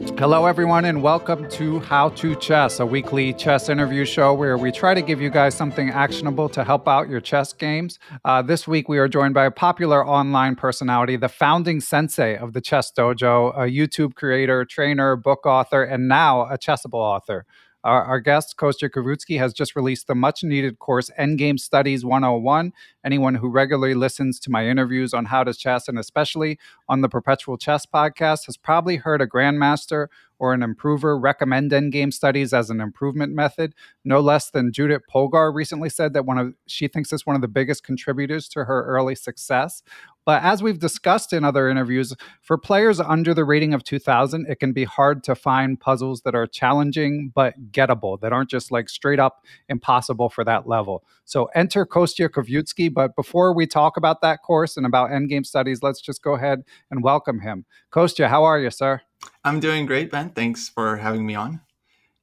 Hello, everyone, and welcome to How to Chess, a weekly chess interview show where we try to give you guys something actionable to help out your chess games. Uh, this week, we are joined by a popular online personality, the founding sensei of the Chess Dojo, a YouTube creator, trainer, book author, and now a Chessable author. Our, our guest, Kostya Kavutskiy, has just released the much needed course Endgame Studies 101. Anyone who regularly listens to my interviews on how to chess, and especially on the Perpetual Chess podcast, has probably heard a grandmaster or an improver recommend endgame studies as an improvement method. No less than Judith Polgar recently said that one of she thinks it's one of the biggest contributors to her early success. But as we've discussed in other interviews, for players under the rating of 2000, it can be hard to find puzzles that are challenging but gettable, that aren't just like straight up impossible for that level. So enter Kostya Kavutskiy. But before we talk about that course and about endgame studies, let's just go ahead and welcome him. Kostya, how are you, sir? I'm doing great, Ben. Thanks for having me on.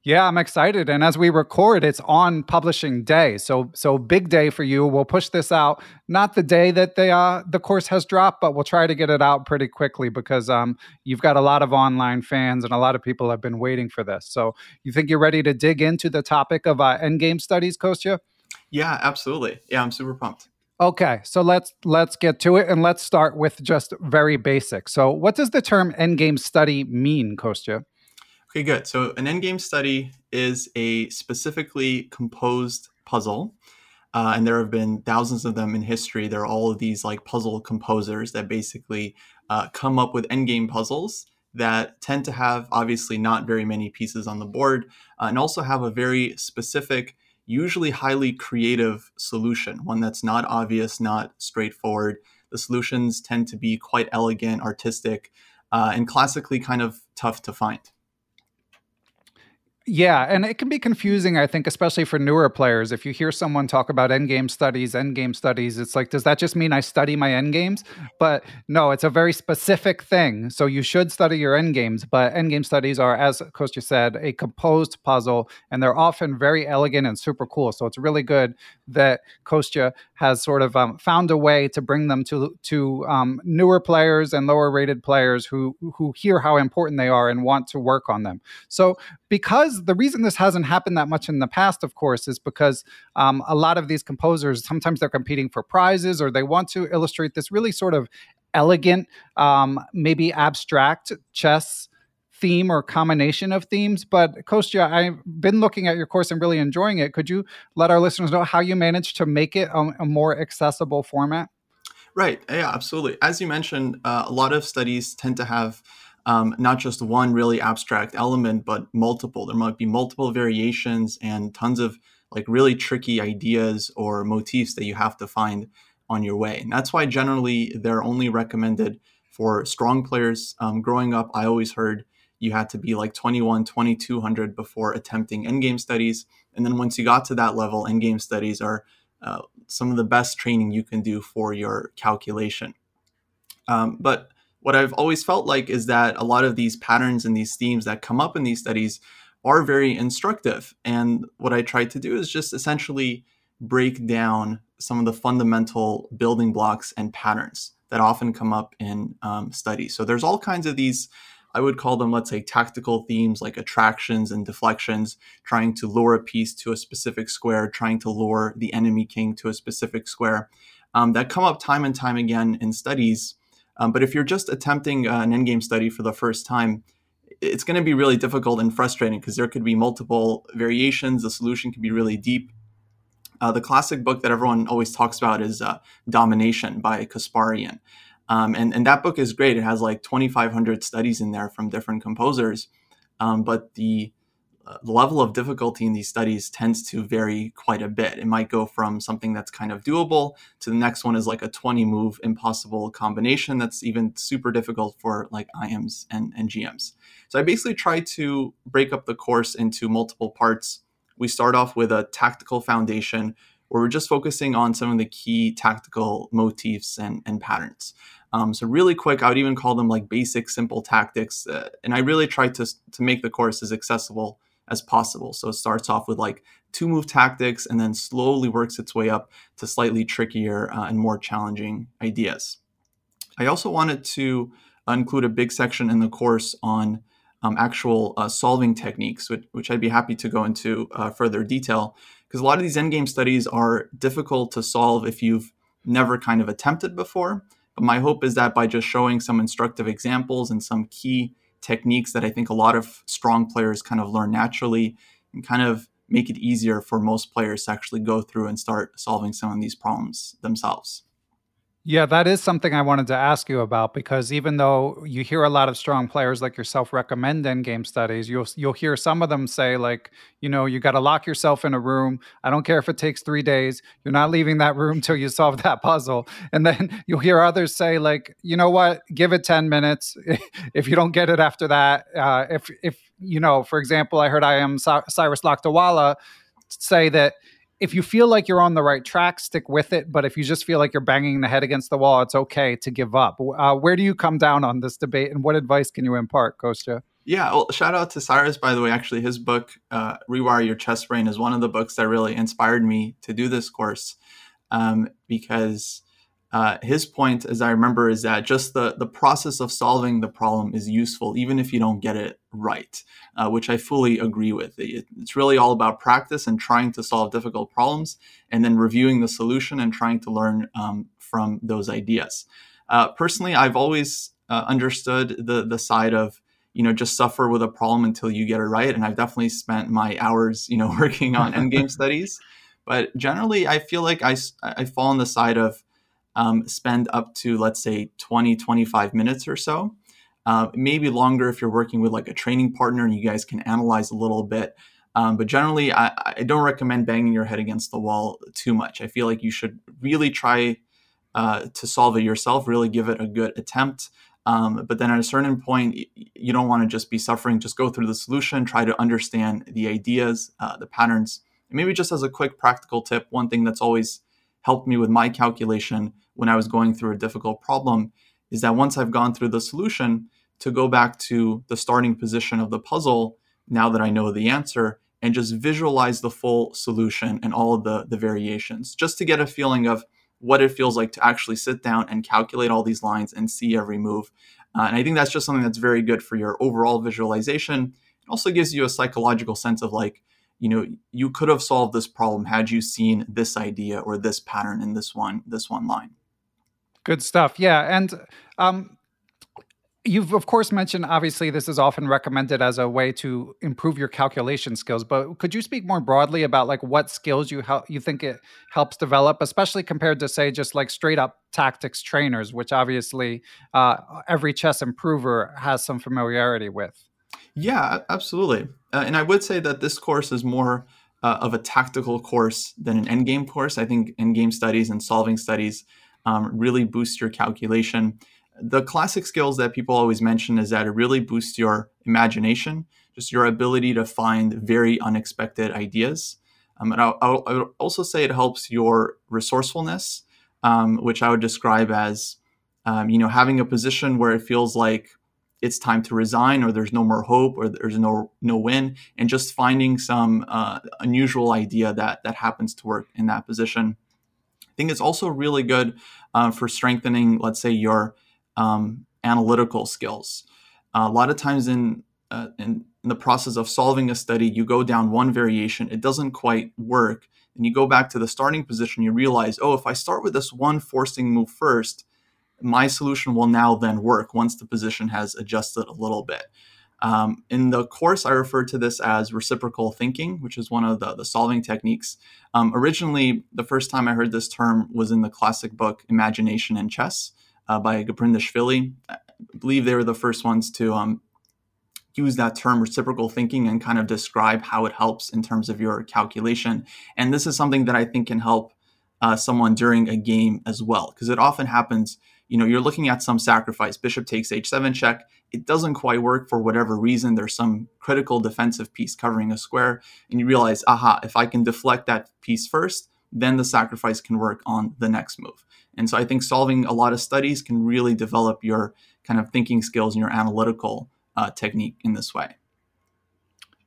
Yeah, I'm excited. And as we record, it's on publishing day. So so big day for you. We'll push this out not the day that the uh, the course has dropped, but we'll try to get it out pretty quickly because um, you've got a lot of online fans and a lot of people have been waiting for this. So you think you're ready to dig into the topic of uh, endgame studies, Kostya? Yeah, absolutely. Yeah, I'm super pumped. Okay, so let's let's get to it and let's start with just very basic. So, what does the term endgame study mean, Kostya? Okay, good. So an endgame study is a specifically composed puzzle. Uh, and there have been thousands of them in history. There are all of these like puzzle composers that basically uh, come up with endgame puzzles that tend to have obviously not very many pieces on the board uh, and also have a very specific, usually highly creative solution, one that's not obvious, not straightforward. The solutions tend to be quite elegant, artistic, uh, and classically kind of tough to find. Yeah, and it can be confusing, I think, especially for newer players. If you hear someone talk about endgame studies, endgame studies, it's like, does that just mean I study my endgames? But no, it's a very specific thing. So you should study your endgames, but endgame studies are, as Kostya said, a composed puzzle, and they're often very elegant and super cool. So it's really good that Kostya has sort of um, found a way to bring them to to um, newer players and lower rated players who who hear how important they are and want to work on them. So because the reason this hasn't happened that much in the past, of course, is because um, a lot of these composers sometimes they're competing for prizes or they want to illustrate this really sort of elegant, um, maybe abstract chess theme or combination of themes. But Kostya, I've been looking at your course and really enjoying it. Could you let our listeners know how you managed to make it a, a more accessible format? Right. Yeah, absolutely. As you mentioned, uh, a lot of studies tend to have um, not just one really abstract element, but multiple. There might be multiple variations and tons of like really tricky ideas or motifs that you have to find on your way. And that's why generally they're only recommended for strong players. Um, growing up, I always heard you had to be like 21, 2200 before attempting endgame studies. And then once you got to that level, endgame studies are uh, some of the best training you can do for your calculation. Um, but what I've always felt like is that a lot of these patterns and these themes that come up in these studies are very instructive. And what I tried to do is just essentially break down some of the fundamental building blocks and patterns that often come up in um, studies. So there's all kinds of these, I would call them, let's say, tactical themes like attractions and deflections, trying to lure a piece to a specific square, trying to lure the enemy king to a specific square, um, that come up time and time again in studies um, but if you're just attempting uh, an endgame study for the first time, it's going to be really difficult and frustrating because there could be multiple variations. The solution can be really deep. Uh, the classic book that everyone always talks about is uh, Domination by Kasparian. Um, and, and that book is great. It has like 2,500 studies in there from different composers. Um, but the the level of difficulty in these studies tends to vary quite a bit. It might go from something that's kind of doable to the next one is like a 20 move impossible combination that's even super difficult for like IMs and, and GMs. So I basically try to break up the course into multiple parts. We start off with a tactical foundation where we're just focusing on some of the key tactical motifs and, and patterns. Um, so really quick, I would even call them like basic, simple tactics. Uh, and I really try to, to make the course as accessible as possible. So it starts off with like two move tactics and then slowly works its way up to slightly trickier uh, and more challenging ideas. I also wanted to include a big section in the course on um, actual uh, solving techniques, which, which, I'd be happy to go into uh, further detail. Because a lot of these endgame studies are difficult to solve if you've never kind of attempted before. But my hope is that by just showing some instructive examples and some key techniques that I think a lot of strong players kind of learn naturally and kind of make it easier for most players to actually go through and start solving some of these problems themselves. Yeah, that is something I wanted to ask you about because even though you hear a lot of strong players like yourself recommend endgame studies, you'll you'll hear some of them say like, you know, you got to lock yourself in a room. I don't care if it takes 3 days. You're not leaving that room till you solve that puzzle. And then you'll hear others say like, you know what? Give it 10 minutes. if you don't get it after that, uh, if if you know, for example, I heard IM Cyrus Lakdawala say that if you feel like you're on the right track, stick with it. But if you just feel like you're banging the head against the wall, it's okay to give up. Uh, where do you come down on this debate, and what advice can you impart, Kostya? Yeah, well, shout out to Cyrus, by the way. Actually, his book, uh, Rewire Your Chess Brain, is one of the books that really inspired me to do this course um, because uh, his point, as I remember, is that just the, the process of solving the problem is useful, even if you don't get it right, uh, which I fully agree with. It, it's really all about practice and trying to solve difficult problems, and then reviewing the solution and trying to learn um, from those ideas. Uh, personally, I've always uh, understood the the side of you know just suffer with a problem until you get it right, and I've definitely spent my hours you know working on endgame studies. But generally, I feel like I I fall on the side of um, spend up to, let's say, 20, 25 minutes or so. Uh, maybe longer if you're working with like a training partner and you guys can analyze a little bit. Um, but generally, I, I, don't recommend banging your head against the wall too much. I feel like you should really try uh, to solve it yourself, really give it a good attempt. Um, but then at a certain point, you don't want to just be suffering. Just go through the solution, try to understand the ideas, uh, the patterns. And maybe just as a quick practical tip, one thing that's always helped me with my calculation when I was going through a difficult problem is that once I've gone through the solution, to go back to the starting position of the puzzle, now that I know the answer, and just visualize the full solution and all of the, the variations, just to get a feeling of what it feels like to actually sit down and calculate all these lines and see every move. Uh, and I think that's just something that's very good for your overall visualization. It also gives you a psychological sense of like, you know, you could have solved this problem had you seen this idea or this pattern in this one, this one line. Good stuff. Yeah. And um, you've, of course, mentioned obviously this is often recommended as a way to improve your calculation skills, but could you speak more broadly about like what skills you help you think it helps develop, especially compared to say just like straight up tactics trainers, which obviously uh, every chess improver has some familiarity with? Yeah, absolutely. Uh, and I would say that this course is more uh, of a tactical course than an endgame course. I think endgame studies and solving studies um, really boost your calculation. The classic skills that people always mention is that it really boosts your imagination, just your ability to find very unexpected ideas. Um, and I would also say it helps your resourcefulness, um, which I would describe as, um, you know, having a position where it feels like it's time to resign or there's no more hope or there's no no win and just finding some uh, unusual idea that that happens to work in that position I think it's also really good uh, for strengthening, let's say, your um, analytical skills. Uh, a lot of times in, uh, in in the process of solving a study, you go down one variation, it doesn't quite work, and you go back to the starting position. You realize, oh, if I start with this one forcing move first, my solution will now then work once the position has adjusted a little bit. Um, in the course, I refer to this as reciprocal thinking, which is one of the, the solving techniques. Um, originally, the first time I heard this term was in the classic book Imagination and Chess uh, by Gaprindashvili. I believe they were the first ones to um, use that term reciprocal thinking and kind of describe how it helps in terms of your calculation. And this is something that I think can help uh, someone during a game as well, because it often happens you know, you're looking at some sacrifice. Bishop takes h7 check. It doesn't quite work for whatever reason. There's some critical defensive piece covering a square. And you realize, aha, if I can deflect that piece first, then the sacrifice can work on the next move. And so I think solving a lot of studies can really develop your kind of thinking skills and your analytical uh, technique in this way.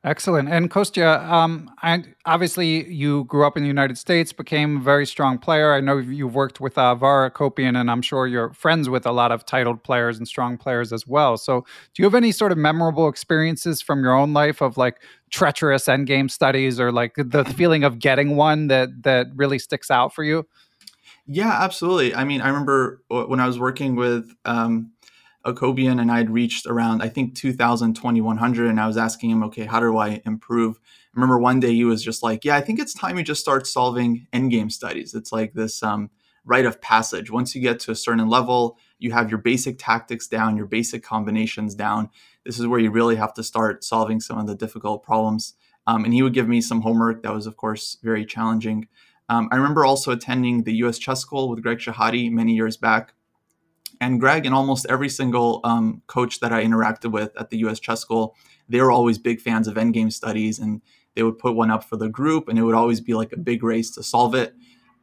Excellent. And Kostya, um, I, obviously you grew up in the United States, became a very strong player. I know you've worked with uh, Vara Akobian, and I'm sure you're friends with a lot of titled players and strong players as well. So, do you have any sort of memorable experiences from your own life of like treacherous endgame studies, or like the feeling of getting one that that really sticks out for you? Yeah, absolutely. I mean, I remember when I was working with. Um, Akobian and I had reached around, I think, 2000, 2100. And I was asking him, okay, how do I improve? I remember one day he was just like, yeah, I think it's time you just start solving endgame studies. It's like this um, rite of passage. Once you get to a certain level, you have your basic tactics down, your basic combinations down. This is where you really have to start solving some of the difficult problems. Um, and he would give me some homework that was, of course, very challenging. Um, I remember also attending the US Chess School with Greg Shahade many years back and Greg and almost every single um, coach that I interacted with at the U.S. Chess School, they were always big fans of endgame studies, and they would put one up for the group, and it would always be like a big race to solve it.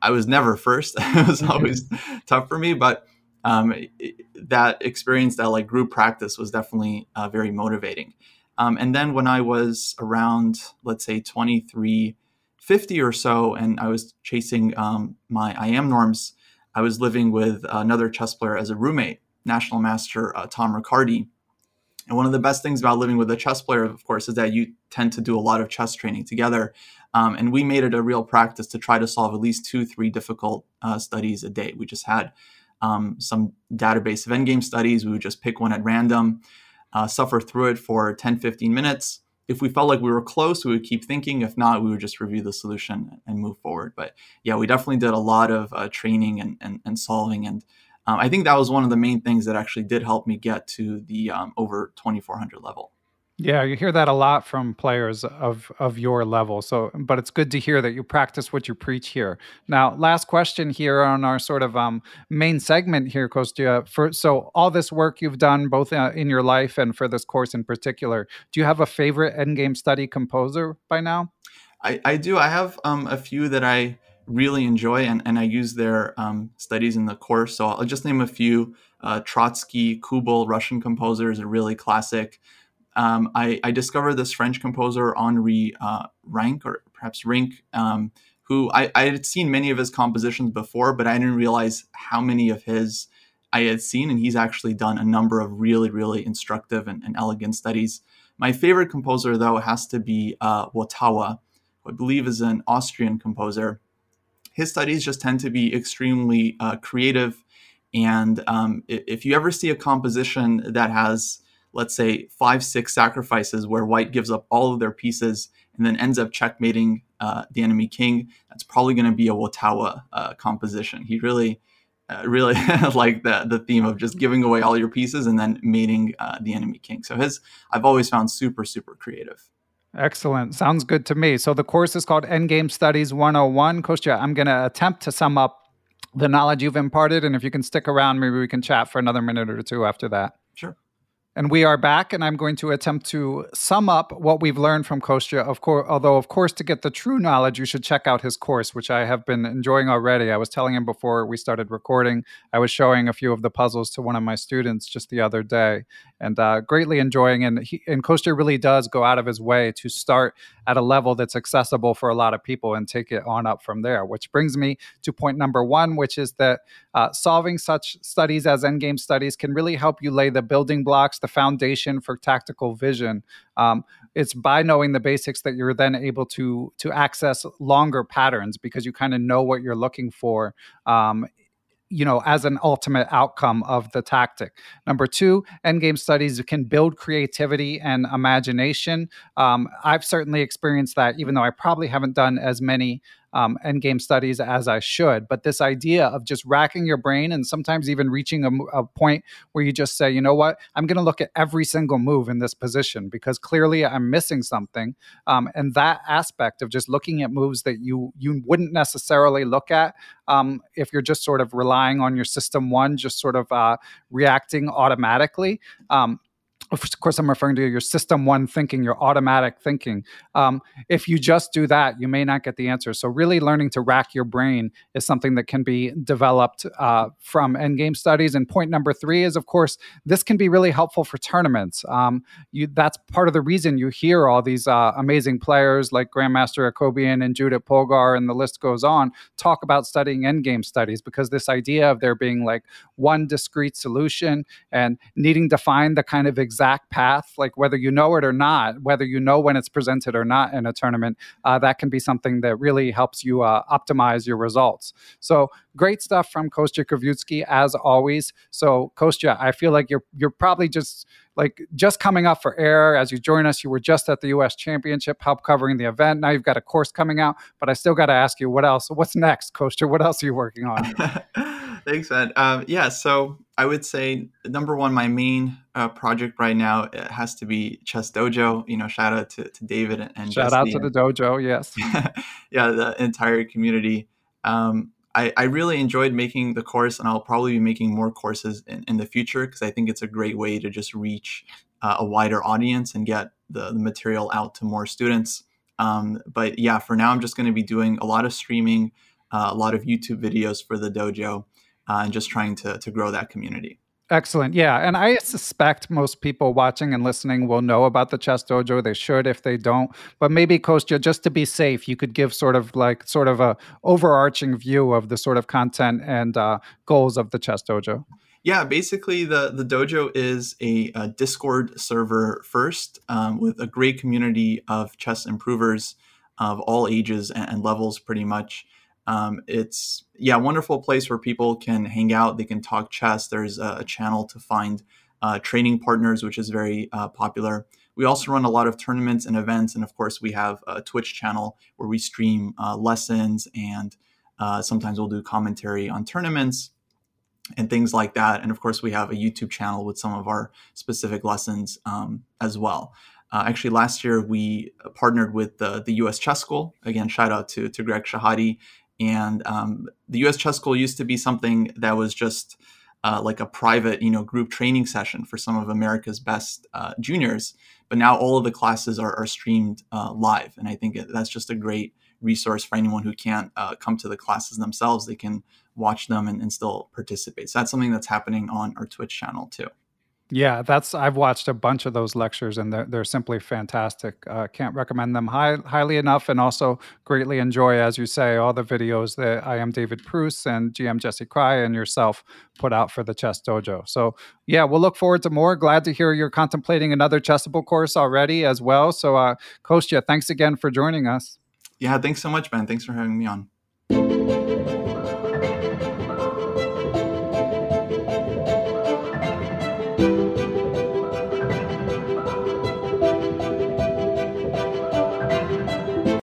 I was never first; it was mm-hmm. always tough for me, but um, it, that experience, that like group practice, was definitely uh, very motivating. Um, and then when I was around, let's say, 23, 50 or so, and I was chasing um, my IM norms I was living with another chess player as a roommate, national master uh, Tom Riccardi. And one of the best things about living with a chess player, of course, is that you tend to do a lot of chess training together. Um, and we made it a real practice to try to solve at least two, three difficult uh, studies a day. We just had um, some database of endgame studies. We would just pick one at random, uh, suffer through it for 10, 15 minutes, if we felt like we were close, we would keep thinking. If not, we would just review the solution and move forward. But yeah, we definitely did a lot of uh, training and, and, and, solving. And um, I think that was one of the main things that actually did help me get to the um, over 2400 level. Yeah, you hear that a lot from players of of your level. So, but it's good to hear that you practice what you preach here. Now, last question here on our sort of um, main segment here, Kostya. For so all this work you've done, both uh, in your life and for this course in particular, do you have a favorite endgame study composer by now? I, I do. I have um, a few that I really enjoy, and, and I use their um, studies in the course. So I'll just name a few. Uh, Troitzky, Kubbel, Russian composers, are really classic um, I, I, discovered this French composer Henri uh, Rank, or perhaps Rinck, um, who I, I, had seen many of his compositions before, but I didn't realize how many of his I had seen, and he's actually done a number of really, really instructive and, and elegant studies. My favorite composer, though, has to be uh, Wotawa, who I believe is an Austrian composer. His studies just tend to be extremely uh, creative, and um, if you ever see a composition that has let's say five six sacrifices where white gives up all of their pieces and then ends up checkmating uh, the enemy king that's probably going to be a wotawa uh, composition he really uh, really like the the theme of just giving away all your pieces and then mating uh, the enemy king so his i've always found super super creative Excellent. Sounds good to me. So the course is called Endgame Studies 101. Kostya, I'm going to attempt to sum up the knowledge you've imparted. And if you can stick around, maybe we can chat for another minute or two after that. Sure. And we are back, and I'm going to attempt to sum up what we've learned from Kostya. Of course, although of course, to get the true knowledge, you should check out his course, which I have been enjoying already. I was telling him before we started recording. I was showing a few of the puzzles to one of my students just the other day, and uh, greatly enjoying. And he, and Kostya really does go out of his way to start at a level that's accessible for a lot of people and take it on up from there. Which brings me to point number one, which is that uh, solving such studies as endgame studies can really help you lay the building blocks, the foundation for tactical vision. Um, it's by knowing the basics that you're then able to to access longer patterns because you kind of know what you're looking for um, you know as an ultimate outcome of the tactic number two endgame studies can build creativity and imagination um, i've certainly experienced that even though i probably haven't done as many um, endgame studies as I should. But this idea of just racking your brain and sometimes even reaching a, a point where you just say, you know what, I'm going to look at every single move in this position because clearly I'm missing something. Um, and that aspect of just looking at moves that you you wouldn't necessarily look at um, if you're just sort of relying on your system one, just sort of uh, reacting automatically. Um, of course, I'm referring to your system one thinking, your automatic thinking. Um, if you just do that, you may not get the answer. So, really learning to rack your brain is something that can be developed uh, from endgame studies. And point number three is, of course, this can be really helpful for tournaments. Um, you, that's part of the reason you hear all these uh, amazing players like Grandmaster Akobian and Judith Polgar, and the list goes on, talk about studying endgame studies because this idea of there being like one discrete solution and needing to find the kind of exact path, like whether you know it or not, whether you know when it's presented or not in a tournament, uh, that can be something that really helps you uh, optimize your results. So great stuff from Kostya Kavutskiy as always. So Kostya, I feel like you're you're probably just like just coming up for air as you join us. You were just at the U.S. Championship, help covering the event. Now you've got a course coming out, but I still got to ask you, what else? What's next, Kostya? What else are you working on? Thanks, man. Um, yeah, so I would say number one, my main uh, project right now has to be Chess Dojo. You know, shout out to, to David and, and shout out to the dojo. Yes, yeah, the entire community. Um, I, I, really enjoyed making the course, and I'll probably be making more courses in, in the future because I think it's a great way to just reach uh, a wider audience and get the, the material out to more students. Um, but yeah, for now, I'm just going to be doing a lot of streaming, uh, a lot of YouTube videos for the dojo, uh, and just trying to, to grow that community. Excellent. Yeah. And I suspect most people watching and listening will know about the Chess Dojo. They should if they don't. But maybe, Kostya, just to be safe, you could give sort of like sort of a overarching view of the sort of content and uh, goals of the Chess Dojo. Yeah, basically the, the dojo is a, a Discord server first um, with a great community of chess improvers of all ages and, and levels pretty much. Um, it's yeah, wonderful place where people can hang out. They can talk chess. There's a, a channel to find uh, training partners, which is very uh, popular. We also run a lot of tournaments and events, and of course, we have a Twitch channel where we stream uh, lessons and uh, sometimes we'll do commentary on tournaments and things like that. And of course, we have a YouTube channel with some of our specific lessons um, as well. Uh, actually, last year we partnered with the, the U.S. Chess School. Again, shout out to, to Greg Shahade and um, the U.S. Chess School used to be something that was just uh, like a private, you know, group training session for some of America's best uh, juniors. But now all of the classes are, are streamed uh, live, and I think that's just a great resource for anyone who can't uh, come to the classes themselves. They can watch them and, and still participate. So that's something that's happening on our Twitch channel too. Yeah, that's I've watched a bunch of those lectures and they're, they're simply fantastic. Uh, can't recommend them high, highly enough, and also greatly enjoy, as you say, all the videos that IM David Pruess and GM Jesse Kraai and yourself put out for the Chess Dojo. So yeah, we'll look forward to more. Glad to hear you're contemplating another Chessable course already as well. So uh, Kostya, thanks again for joining us. Yeah, thanks so much, Ben. Thanks for having me on.